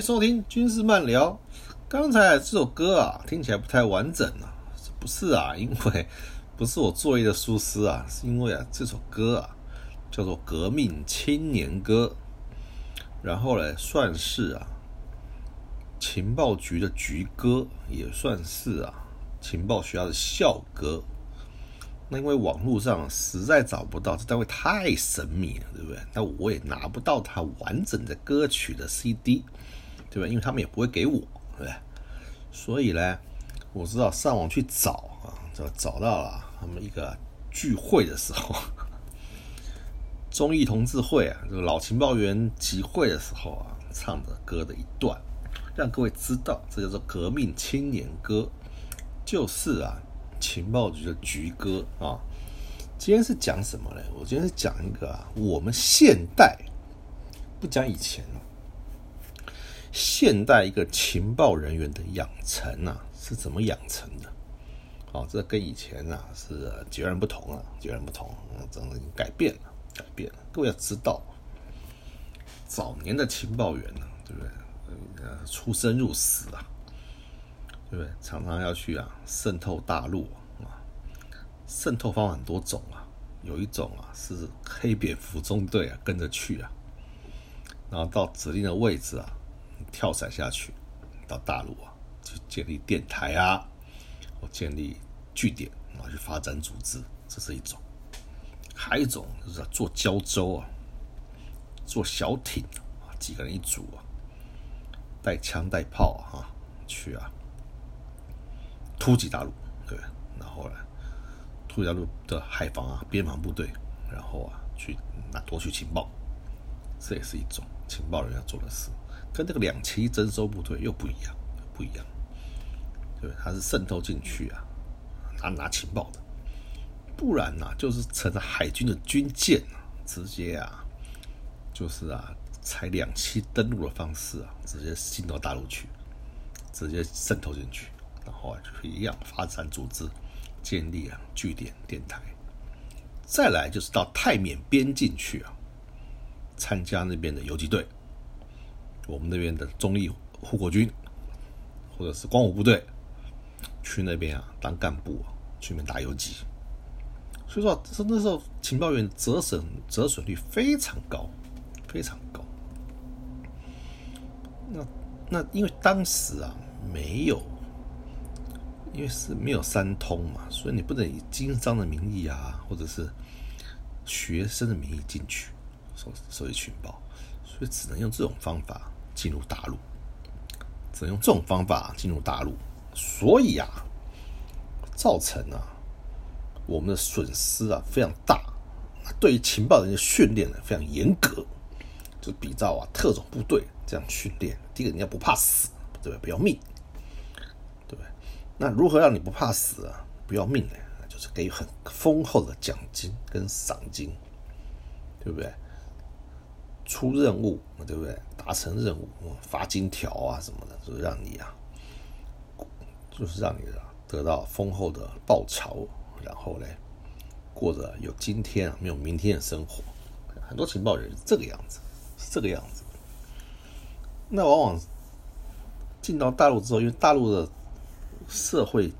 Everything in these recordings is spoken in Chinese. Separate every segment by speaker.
Speaker 1: 收听军事漫聊。刚才这首歌啊，听起来不太完整啊，不是啊，因为 不是我作业的疏失啊，是因为啊，这首歌啊叫做《革命青年歌》，然后呢，算是啊情报局的局歌，也算是啊情报学校的校歌。那因为网络上实在找不到，这单位太神秘了，对不对？那我也拿不到它完整的歌曲的 CD，对吧？因为他们也不会给我，对不对？所以呢，我知道上网去找啊，就找到了他们一个聚会的时候，忠义同志会啊，这个老情报员集会的时候啊，唱的歌的一段，让各位知道，这叫做革命青年歌，就是啊。情报局的局歌啊，今天是讲什么呢？我今天是讲一个啊，我们现代不讲以前了，现代一个情报人员的养成啊，是怎么养成的？哦，这跟以前啊是截然不同了，截然不同，整个改变了，改变了。各位要知道，早年的情报员呢，对不对？呃，出生入死啊。对不对？常常要去啊，渗透大陆啊，渗透方法很多种啊。有一种啊，是黑蝙蝠中队啊，跟着去啊，然后到指定的位置啊，跳伞下去，到大陆啊，去建立电台啊，或建立据点啊，去发展组织，这是一种。还有一种就是坐胶州啊，坐小艇啊，几个人一组啊，带枪带炮啊，去啊。突击大陆，对，然后呢，突击大陆的海防啊、边防部队，然后啊，去拿夺取情报，这也是一种情报人员做的事，跟这个两栖征收部队又不一样，不一样，对，他是渗透进去啊，拿拿情报的，不然呢，就是乘着海军的军舰啊，直接啊，就是啊，采两栖登陆的方式啊，直接进到大陆去，直接渗透进去。然后啊，就是一样发展组织，建立啊据点、电台。再来就是到泰缅边境去啊，参加那边的游击队，我们那边的中立护国军，或者是光武部队，去那边啊当干部，去那边打游击。所以说，是那时候情报员折损折损率非常高，非常高。那那因为当时啊没有。因为是没有三通嘛，所以你不能以经商的名义啊，或者是学生的名义进去收收集情报，所以只能用这种方法进入大陆，只能用这种方法进入大陆，所以啊，造成啊我们的损失啊非常大。对于情报人员训练呢非常严格，就比照啊特种部队这样训练。第一个你要不怕死，对吧？不要命。对不对那如何让你不怕死啊，不要命呢？就是给予很丰厚的奖金跟赏金，对不对？出任务，对不对？达成任务，发金条啊什么的，就是让你啊，就是让你得到丰厚的报酬，然后呢，过着有今天啊没有明天的生活。很多情报人是这个样子，是这个样子。那往往进到大陆之后，因为大陆的社会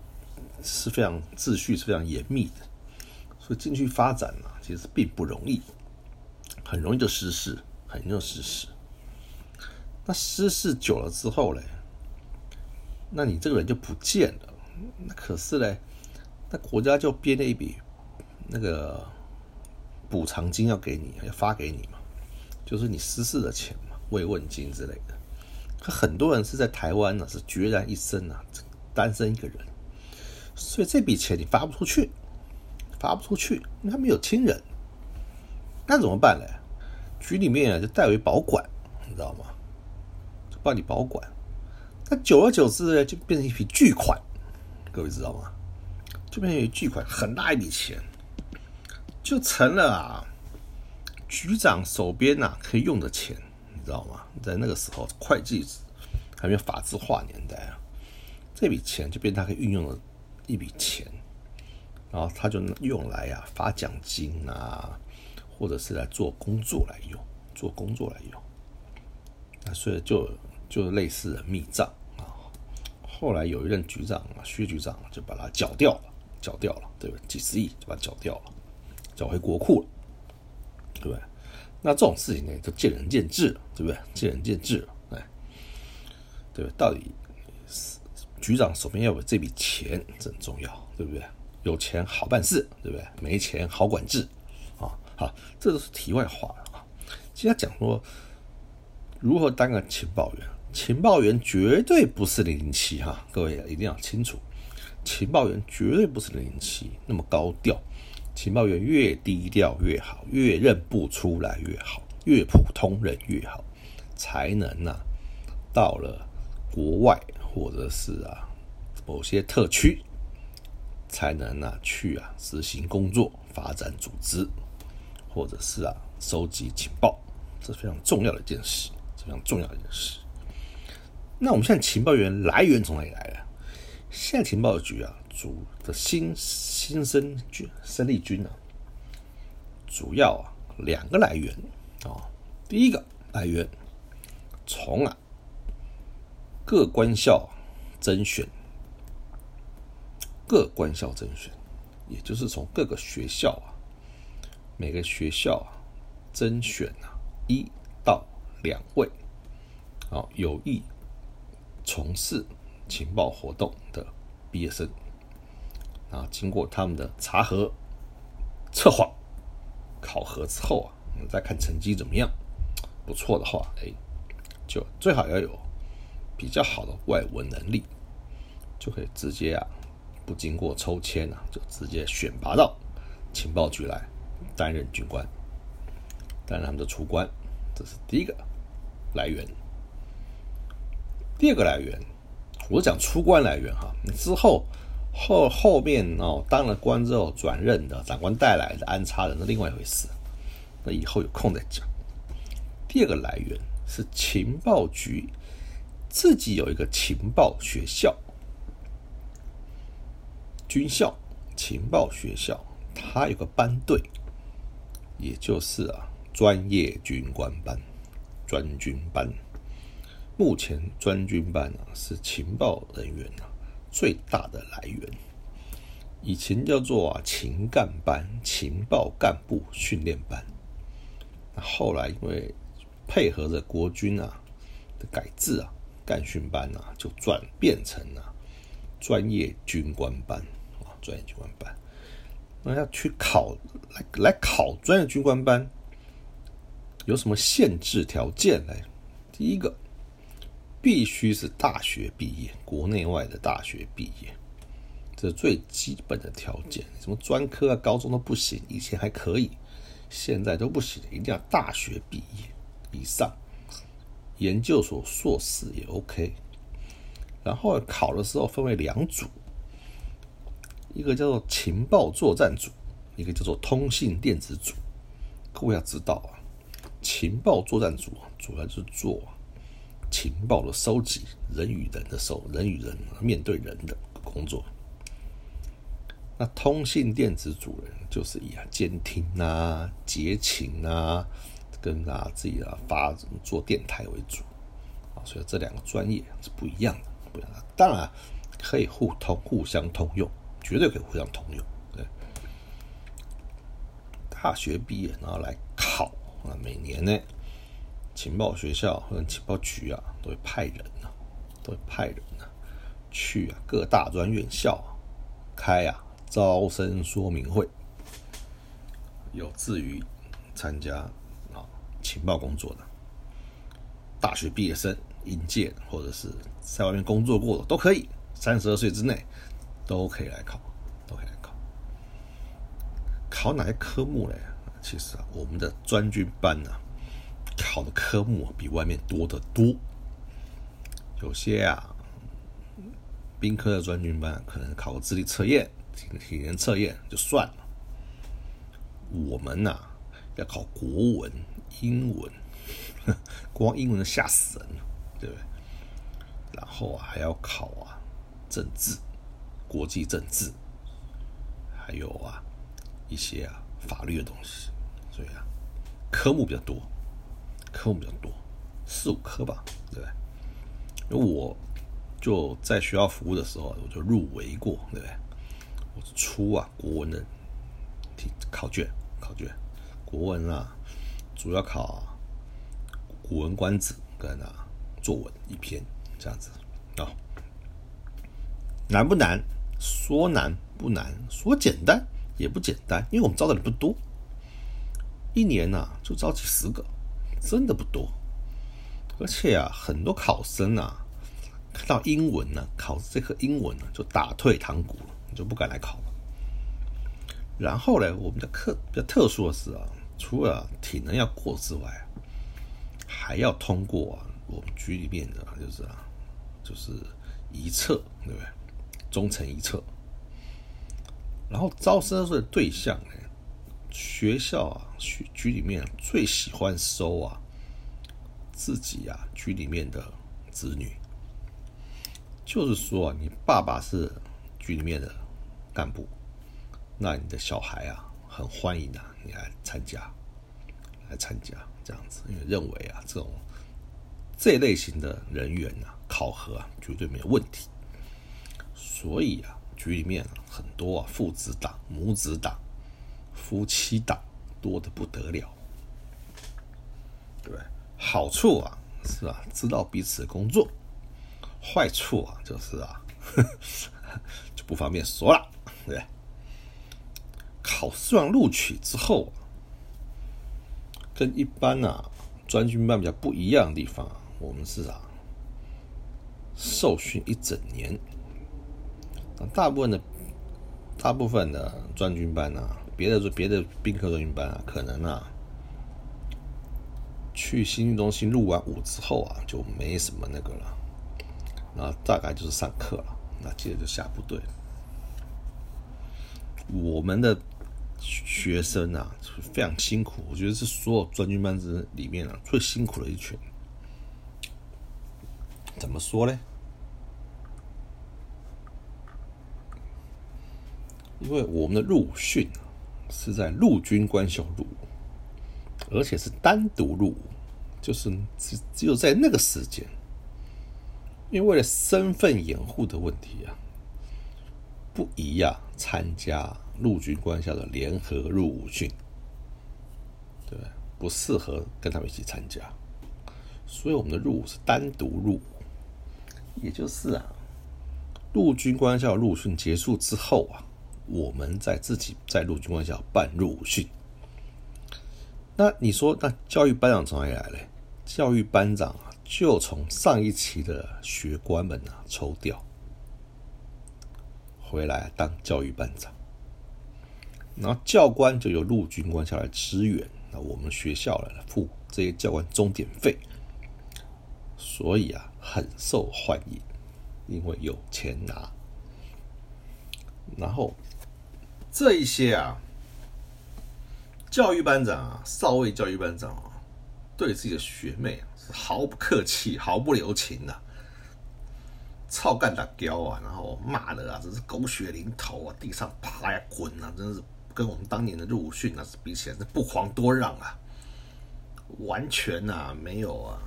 Speaker 1: 是非常秩序是非常严密的，所以进去发展呢，其实并不容易，很容易就失势，很容易失势。那失事久了之后呢，那你这个人就不见了。那可是呢，那国家就编了一笔那个补偿金要给你，要发给你嘛，就是你失事的钱嘛，慰问金之类的。可很多人是在台湾呢，是孑然一身啊。单身一个人，所以这笔钱你发不出去，发不出去，因为他没有亲人，那怎么办呢？局里面啊就代为保管，你知道吗？就帮你保管。那久而久之呢，就变成一笔巨款，各位知道吗？就变成一笔巨款，很大一笔钱，就成了啊局长手边呐可以用的钱，你知道吗？在那个时候，会计还没有法制化年代啊，这笔钱就变他可以运用的一笔钱，然后他就用来啊发奖金啊，或者是来做工作来用，做工作来用。那所以就就类似的密账啊。后来有一任局长啊，薛局长就把它缴掉了，缴掉了，对吧？几十亿就把它缴掉了，缴回国库了。对不对？那这种事情呢，就见仁见智了，对不对？见仁见智了，哎，对不对？到底局长手边要有这笔钱，这很重要，对不对？有钱好办事，对不对？没钱好管制，好，这都是题外话了啊。其实讲说如何当个情报员，情报员绝对不是零零七哈，各位一定要清楚，情报员绝对不是零零七那么高调。情报员越低调越好，越认不出来越好，越普通人越好，才能啊，到了国外或者是啊某些特区，才能啊去啊执行工作、发展组织，或者是啊收集情报，这是非常重要的一件事，非常重要的一件事。那我们现在情报员来源从哪里来的？现在情报局啊。主的新新生军生力军呢，主要啊两个来源啊，第一个来源从啊各官校甄选，各官校甄选，也就是从各个学校啊，每个学校啊甄选啊一到两位，啊有意从事情报活动的毕业生。啊，经过他们的查核、策划、考核之后啊，我们再看成绩怎么样。不错的话，哎，就最好要有比较好的外文能力，就可以直接啊，不经过抽签啊，就直接选拔到情报局来担任军官，担任他们的出关。这是第一个来源。第二个来源，我讲出关来源哈，之后。后后面哦，当了官之后转任的长官带来的安插人，是另外一回事。那以后有空再讲。第二个来源是情报局自己有一个情报学校，军校情报学校，它有个班队，也就是啊专业军官班、专军班。目前专军班啊是情报人员啊。最大的来源，以前叫做啊情干班、情报干部训练班，后来因为配合着国军啊的改制啊，干训班啊就转变成啊专业军官班啊专业军官班。那要去考来来考专业军官班，有什么限制条件呢？第一个。必须是大学毕业，国内外的大学毕业，这是最基本的条件。什么专科啊、高中都不行，以前还可以，现在都不行，一定要大学毕业以上，研究所硕士也 OK。然后考的时候分为两组，一个叫做情报作战组，一个叫做通信电子组。各位要知道啊，情报作战组主要就是做。情报的收集，人与人的收，人与人面对人的工作。那通信电子主人就是以啊监听啊、截情啊，跟啊自己啊发做电台为主啊，所以这两个专业是不一样的，不一样的。当然可以互通、互相通用，绝对可以互相通用。对，大学毕业然后来考啊，每年呢。情报学校或者情报局啊，都会派人啊，都会派人啊，去啊各大专院校开啊招生说明会，有志于参加啊情报工作的大学毕业生、应届或者是在外面工作过的都可以，三十二岁之内都可以来考，都可以来考。考哪些科目呢？其实啊，我们的专军班呢。考的科目比外面多得多，有些啊，兵科的专军班可能考个智力测验、体体能测验就算了。我们呐，要考国文、英文，光英文都吓死人了，对不对？然后啊，还要考啊政治、国际政治，还有啊一些啊法律的东西，所以啊科目比较多，科目比较多，四五科吧，对不对？因为我就在学校服务的时候，我就入围过，对不对？我出啊国文的题考卷，考卷国文啊，主要考《古文观止》跟啊作文一篇这样子啊、难不难？说难不难，说简单也不简单，因为我们招的人不多，一年呐、就招几十个，真的不多。而且啊，很多考生啊，看到英文呢、考这科英文呢，就打退堂鼓了，就不敢来考了。然后呢，我们的课比较特殊的是啊，除了体能要过之外，还要通过啊，我们局里面的就是啊，就是一测，对不对？中层一测。然后招生的对象呢，学校啊，局里面最喜欢收啊，自己啊局里面的子女。就是说啊，你爸爸是局里面的干部，那你的小孩啊，很欢迎啊，你来参加，来参加这样子，因为认为啊，这种这类型的人员啊，考核啊，绝对没有问题。所以啊，局里面很多啊，父子党、母子党、夫妻党多的不得了，对不对？好处啊是啊，知道彼此的工作；坏处啊就是啊，就不方便说了，对对？考试完录取之后，跟一般啊专军班比较不一样的地方，我们是啊受训一整年。大部分的大部分的专军班啊，别的别的兵科专军班啊，可能啊去新训中心录完舞之后啊，就没什么那个了，那大概就是上课了，那接着就下部队。我们的学生啊，非常辛苦，我觉得是所有专军班之里面啊最辛苦的一群。怎么说呢？因为我们的入伍训是在陆军官校入伍，而且是单独入伍，就是只只有在那个时间，因为为了身份掩护的问题啊，不宜啊参加陆军官校的联合入伍训，对不对？不适合跟他们一起参加，所以我们的入伍是单独入伍，也就是啊，陆军官校入伍训结束之后啊。我们在自己在陆军官校办入伍训，那你说，那教育班长从哪里来嘞？教育班长啊，就从上一期的学官们啊抽调回来当教育班长，然后教官就由陆军官校来支援，那我们学校来付这些教官钟点费，所以啊，很受欢迎，因为有钱拿，然后。这一些啊，教育班长啊，少尉教育班长啊，对自己的学妹啊是毫不客气、毫不留情的、操干打雕啊，然后骂的啊，真是狗血淋头啊，地上爬呀滚啊，真是跟我们当年的入伍训那是比起来是不遑多让啊，完全啊没有啊，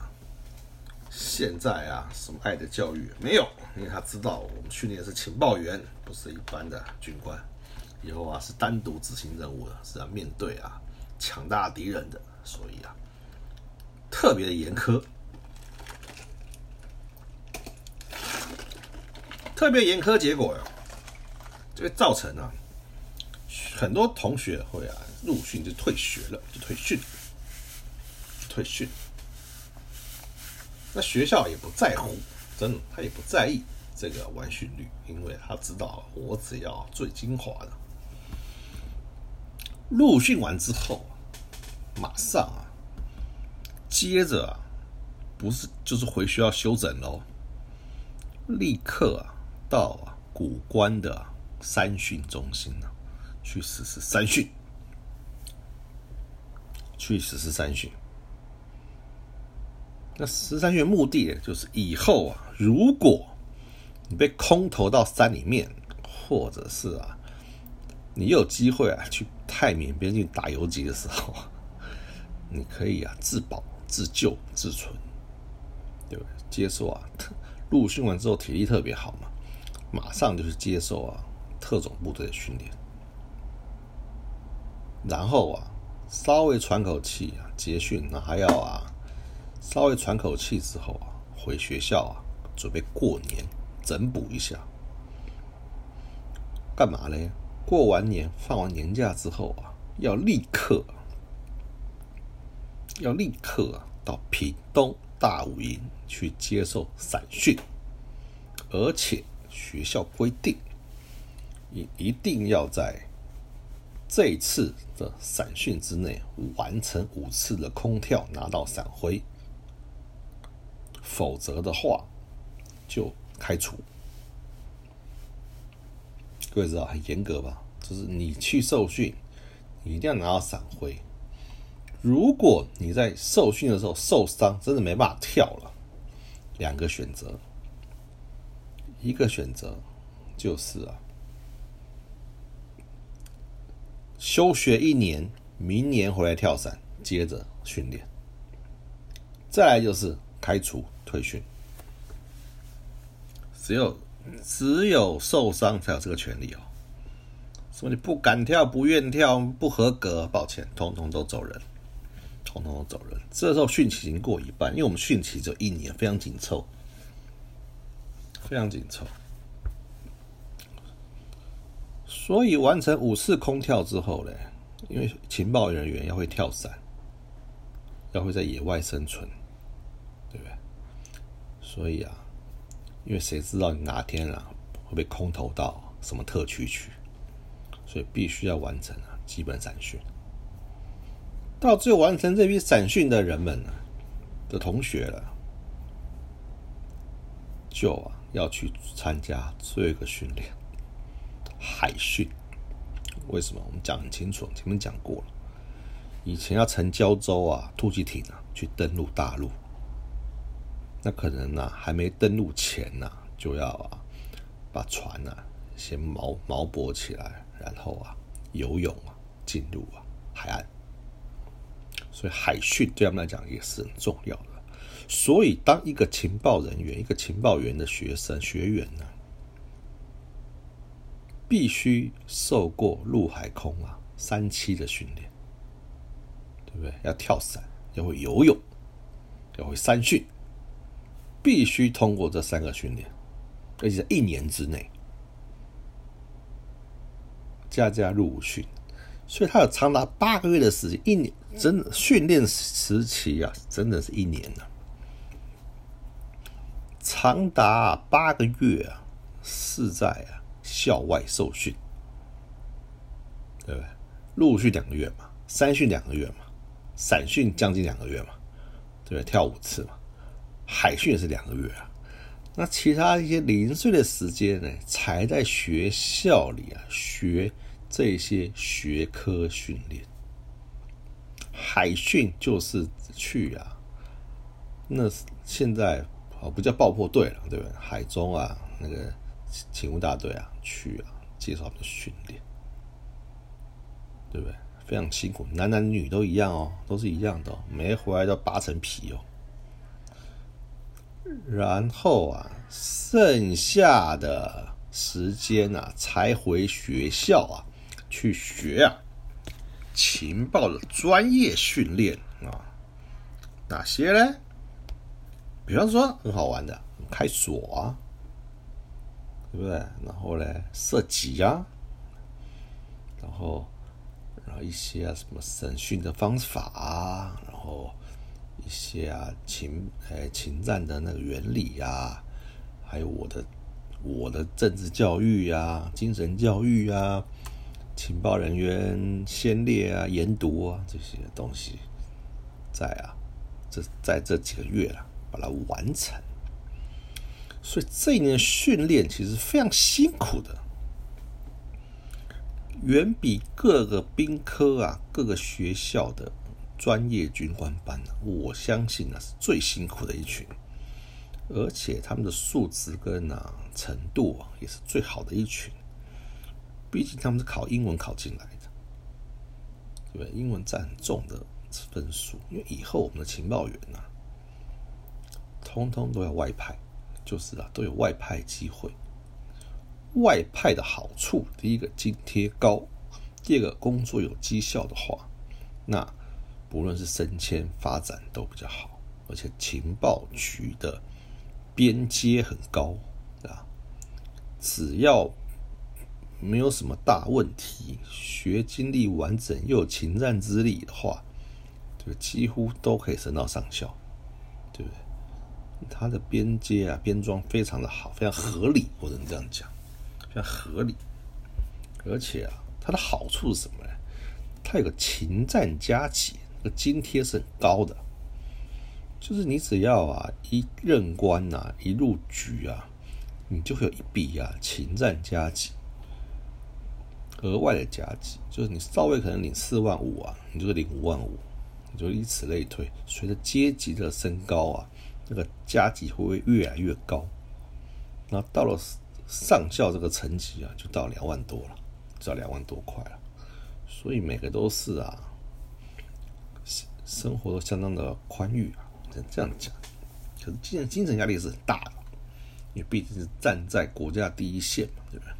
Speaker 1: 现在啊什么爱的教育没有，因为他知道我们训练是情报员，不是一般的军官。以后啊是单独执行任务的，是要面对啊强大敌人的，所以啊特别的严苛，特别严苛，结果呀就会造成啊很多同学会啊入训就退学了，就退训，退训。那学校也不在乎，真的他也不在意这个完训率，因为他知道我只要最精华的。陆训完之后，马上啊，接着啊，不是就是回学校休整喽，立刻啊到啊古关的三训中心啊去实施三训。去实施三训。那实施三训目的就是以后啊，如果你被空投到山里面，或者是啊，你有机会啊去泰缅边境打游击的时候，你可以啊自保、自救、自存，对不对？接受啊，陆训完之后体力特别好嘛，马上就是接受啊特种部队的训练，然后啊稍微喘口气啊结训，那还要啊稍微喘口气之后啊回学校啊准备过年整补一下，干嘛嘞？过完年放完年假之后啊，要立刻要立刻啊到屏东大武营去接受散训，而且学校规定，一一定要在这次的散训之内完成五次的空跳，拿到伞徽，否则的话就开除。各位知道很严格吧？就是你去受训，你一定要拿到伞徽。如果你在受训的时候受伤，真的没办法跳了，两个选择，一个选择就是啊，休学一年，明年回来跳伞，接着训练；再来就是开除退训。只有只有受伤才有这个权利哦。说你不敢跳、不愿跳、不合格，抱歉，通通都走人。通通都走人。这时候训期已经过一半，因为我们训期只有一年，非常紧凑，非常紧凑。所以完成五次空跳之后呢，因为情报人员要会跳伞，要会在野外生存，对不对？所以啊，因为谁知道你哪天啊会被空投到什么特区去，所以必须要完成啊基本散训。到最后完成这批散训的人们呢的同学了，就啊要去参加最后一个训练——海训。为什么？我们讲很清楚，前面讲过了。以前要乘胶州啊突击艇啊去登陆大陆，那可能呢还没登陆前呢就要啊把船呢先锚锚泊起来，然后啊游泳啊进入啊海岸。所以海训对他们来讲也是很重要的。所以，当一个情报人员、一个情报员的学生、学员呢，必须受过陆海空啊三期的训练，对不对？要跳伞，要会游泳，要会三训，必须通过这三个训练，而且在一年之内，家家入伍训。所以他有长达八个月的时间，一年真的训练时期啊，真的是一年呢，长达八个月啊，是在啊校外受训，对不对？陆续两个月嘛，三训两个月嘛，散训将近两个月嘛，对不对？跳五次嘛，海训是两个月啊。那其他一些零碎的时间呢，才在学校里啊学。这些学科训练，海训就是去啊，那现在哦不叫爆破队了，对不对？海中啊，那个勤务大队啊，去啊，接受他们的训练，对不对？非常辛苦，男男女都一样哦，都是一样的，每回来都扒层皮哦。然后啊，剩下的时间啊，才回学校啊。去学啊，情报的专业训练啊，哪些呢？比方说很好玩的开锁啊，对不对？然后呢，射击啊，然后然后一些什么审讯的方法啊，然后一些啊情呃情战的那个原理呀，还有我的我的政治教育呀，精神教育呀。情报人员先烈啊、研读啊这些东西，在啊，这在这几个月了，把它完成。所以这一年训练其实非常辛苦的，远比各个兵科啊、各个学校的专业军官班呢，我相信呢是最辛苦的一群，而且他们的素质跟啊程度啊也是最好的一群。毕竟他们是考英文考进来的，对不对？英文占很重的分数，因为以后我们的情报员呐，通通都要外派，就是啊，都有外派机会。外派的好处，第一个津贴高，第二个工作有绩效的话，那不论是升迁发展都比较好，而且情报局的边阶很高，啊，只要没有什么大问题，学经历完整又有勤战之力的话，就几乎都可以升到上校，对不对？他的边阶啊，边装非常的好，非常合理，我能这样讲。非常合理，而且啊，它的好处是什么呢？它有个勤战加给，那个津贴是很高的。就是你只要啊一任官呐，一入局啊，你就会有一笔啊勤战加给，额外的加给。就是你少尉可能领四万五啊，你就领五万五，你就以此类推。随着阶级的升高啊，那个加给会不会越来越高？那到了。上校这个层级啊，就到两万多了，就要两万多块了，所以每个都是啊，生活都相当的宽裕啊，这样讲。可是精神精神压力是很大的，因为毕竟是站在国家第一线嘛，对不对？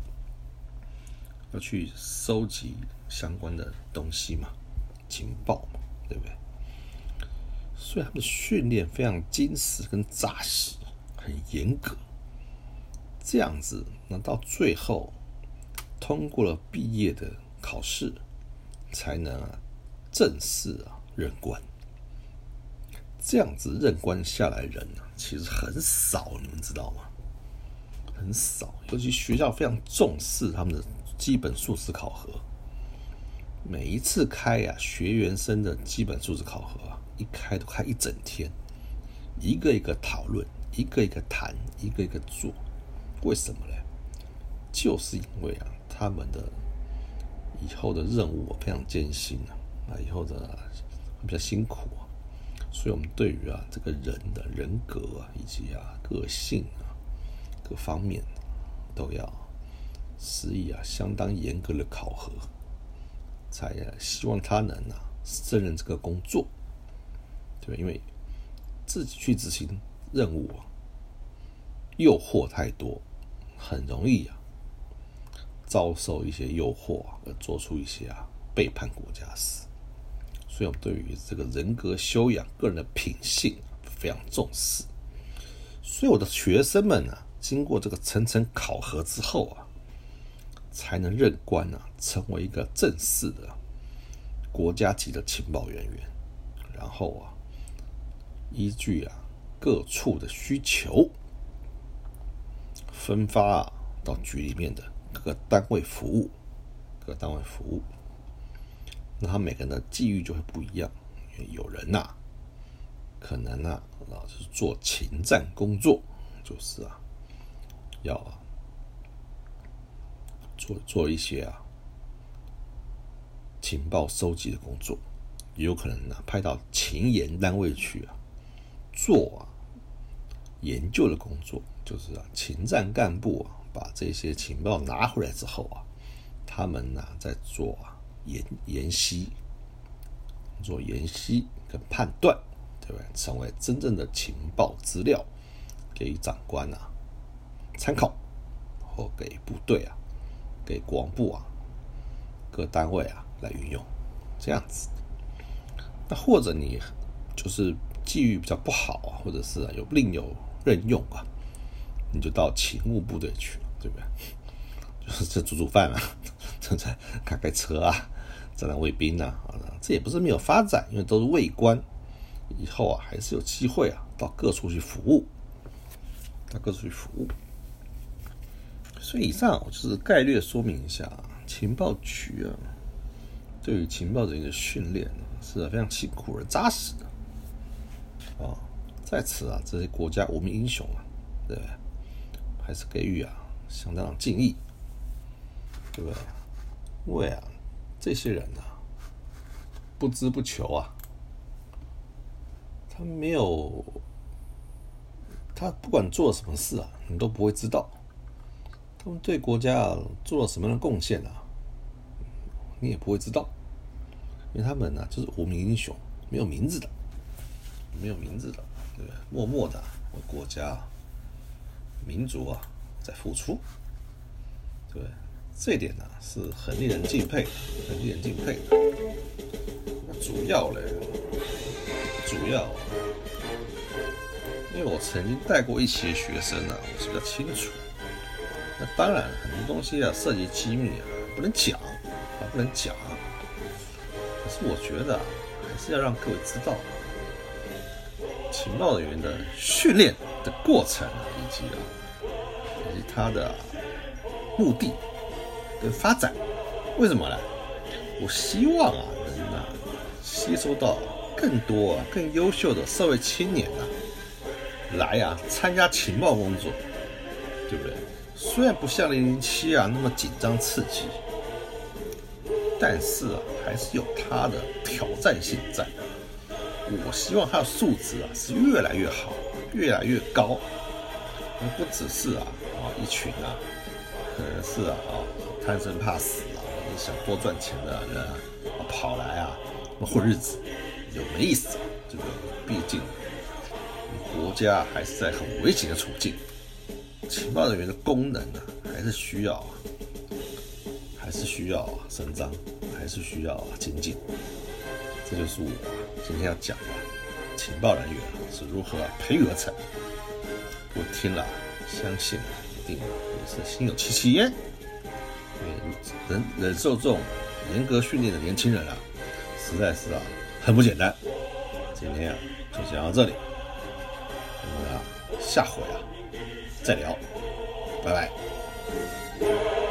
Speaker 1: 要去收集相关的东西嘛，情报嘛，对不对？所以他们的训练非常精实跟扎实，很严格。这样子，那到最后通过了毕业的考试，才能啊正式啊任官。这样子任官下来人啊，其实很少，你们知道吗？很少，尤其学校非常重视他们的基本素质考核。每一次开啊学员生的基本素质考核，一开都开一整天，一个一个讨论，一个一个谈，一个一个做。为什么呢？就是因为啊，他们的以后的任务非常艰辛啊，啊，以后的比较辛苦，所以我们对于啊这个人的人格啊，以及啊个性啊各方面都要施以啊相当严格的考核，才希望他能啊胜任这个工作，对吧因为自己去执行任务啊，诱惑太多。很容易啊，遭受一些诱惑而做出一些啊背叛国家事，所以我们对于这个人格修养、个人的品性非常重视。所以我的学生们呢，经过这个层层考核之后啊，才能任官啊，成为一个正式的国家级的情报人员。然后啊，依据啊各处的需求。分发到局里面的各个单位服务，各个单位服务，那他每个人的际遇就会不一样。有人呐，可能啊，老是做勤战工作，就是啊，要做做一些啊情报收集的工作，也有可能呢派到勤研单位去啊做啊研究的工作。就是啊，勤战干部啊，把这些情报拿回来之后啊，他们呢在做啊研研析，做研析跟判断，对不对？成为真正的情报资料，给长官啊参考，或给部队啊，给国防部啊各单位啊来运用，这样子。那或者你就是际遇比较不好啊，或者是有另有任用啊。你就到勤务部队去，对不对？就是这煮煮饭啊，正在开开车啊，当当卫兵啊，这也不是没有发展，因为都是卫官，以后啊还是有机会啊到各处去服务，到各处去服务。所以以上我就是概略说明一下，情报局啊，对于情报人员的训练是非常辛苦而扎实的。啊，在此啊，这些国家无名英雄啊，对。还是给予啊相当敬意，对不对？因为啊，这些人呢不知不求啊，他没有，他不管做什么事啊，你都不会知道。他们对国家啊做了什么样的贡献啊，你也不会知道，因为他们呢就是无名英雄，没有名字的，没有名字的，对不对？默默的为国家、民族啊在付出，对？这一点呢是很令人敬佩，很令人敬佩的。那主要嘞，主要，因为我曾经带过一些学生啊，我是比较清楚。那当然，很多东西啊涉及机密啊，不能讲啊，不能讲。可是我觉得啊，还是要让各位知道，情报人员的训练的过程啊，以及啊，以及他的目的跟发展。为什么呢？我希望啊，能啊吸收到更多更优秀的社会青年啊，来啊参加情报工作，对不对？虽然不像零零七啊那么紧张刺激，但是啊还是有它的挑战性在。我希望他的素质啊是越来越好，越来越高，而不只是啊啊一群啊可能是啊啊贪生怕死啊，想多赚钱的人啊跑来啊混日子，有没意思。这个毕竟国家还是在很危险的处境。情报人员的功能呢，还是需要，还是需要伸张，还是需要精进。这就是我今天要讲的情报人员是如何培育而成。我听了，相信一定也是心有戚戚焉。因为忍忍受这种严格训练的年轻人啊，实在是啊很不简单。今天啊就讲到这里，我们啊下回啊。再聊，拜拜。